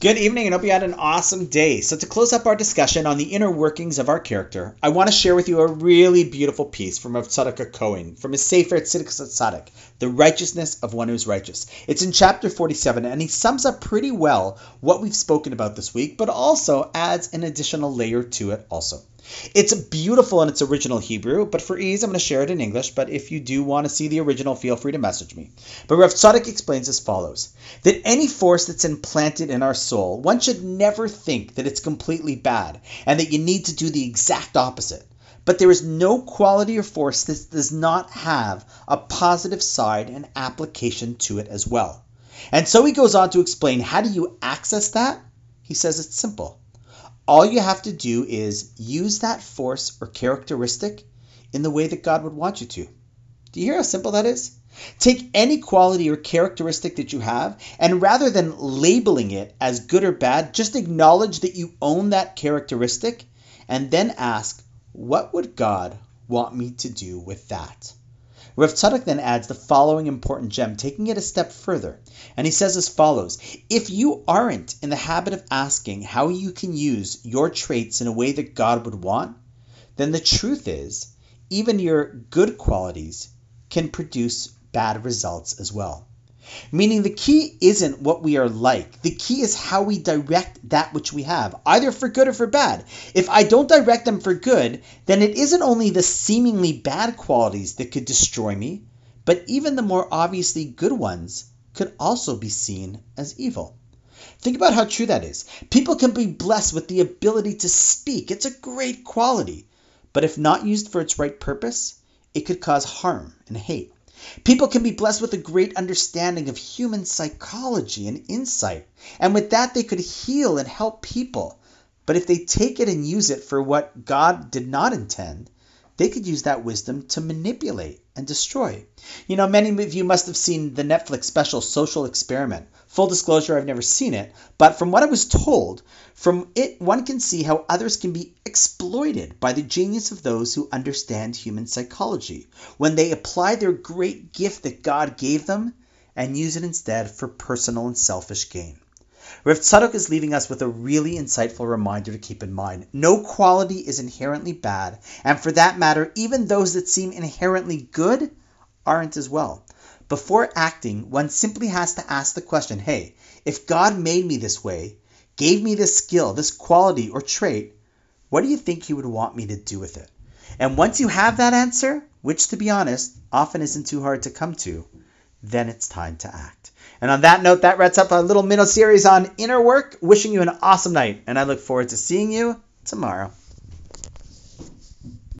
Good evening and hope you had an awesome day. So, to close up our discussion on the inner workings of our character, I want to share with you a really beautiful piece from Tzadok Cohen from his Sefer Tzidkas Tzaddik, The Righteousness of One Who's Righteous. It's in chapter 47, and he sums up pretty well what we've spoken about this week, but also adds an additional layer to it also. It's beautiful in its original Hebrew, but for ease, I'm going to share it in English. But if you do want to see the original, feel free to message me. But Rav Tzadok explains as follows that any force that's implanted in our soul, one should never think that it's completely bad and that you need to do the exact opposite. But there is no quality or force that does not have a positive side and application to it as well. And so he goes on to explain how do you access that? He says it's simple all you have to do is use that force or characteristic in the way that God would want you to. Do you hear how simple that is? Take any quality or characteristic that you have, and rather than labeling it as good or bad, just acknowledge that you own that characteristic and then ask, What would God want me to do with that? Rav Tzadok then adds the following important gem, taking it a step further. And he says as follows If you aren't in the habit of asking how you can use your traits in a way that God would want, then the truth is, even your good qualities can produce bad results as well. Meaning the key isn't what we are like. The key is how we direct that which we have, either for good or for bad. If I don't direct them for good, then it isn't only the seemingly bad qualities that could destroy me, but even the more obviously good ones could also be seen as evil. Think about how true that is. People can be blessed with the ability to speak, it's a great quality. But if not used for its right purpose, it could cause harm and hate. People can be blessed with a great understanding of human psychology and insight, and with that they could heal and help people. But if they take it and use it for what God did not intend, they could use that wisdom to manipulate and destroy. You know, many of you must have seen the Netflix special Social Experiment. Full disclosure, I've never seen it, but from what I was told, from it one can see how others can be exploited by the genius of those who understand human psychology when they apply their great gift that God gave them and use it instead for personal and selfish gain. Rav Tzadok is leaving us with a really insightful reminder to keep in mind. No quality is inherently bad, and for that matter, even those that seem inherently good aren't as well. Before acting, one simply has to ask the question hey, if God made me this way, gave me this skill, this quality or trait, what do you think He would want me to do with it? And once you have that answer, which to be honest often isn't too hard to come to, then it's time to act. And on that note, that wraps up our little mini series on inner work. Wishing you an awesome night, and I look forward to seeing you tomorrow.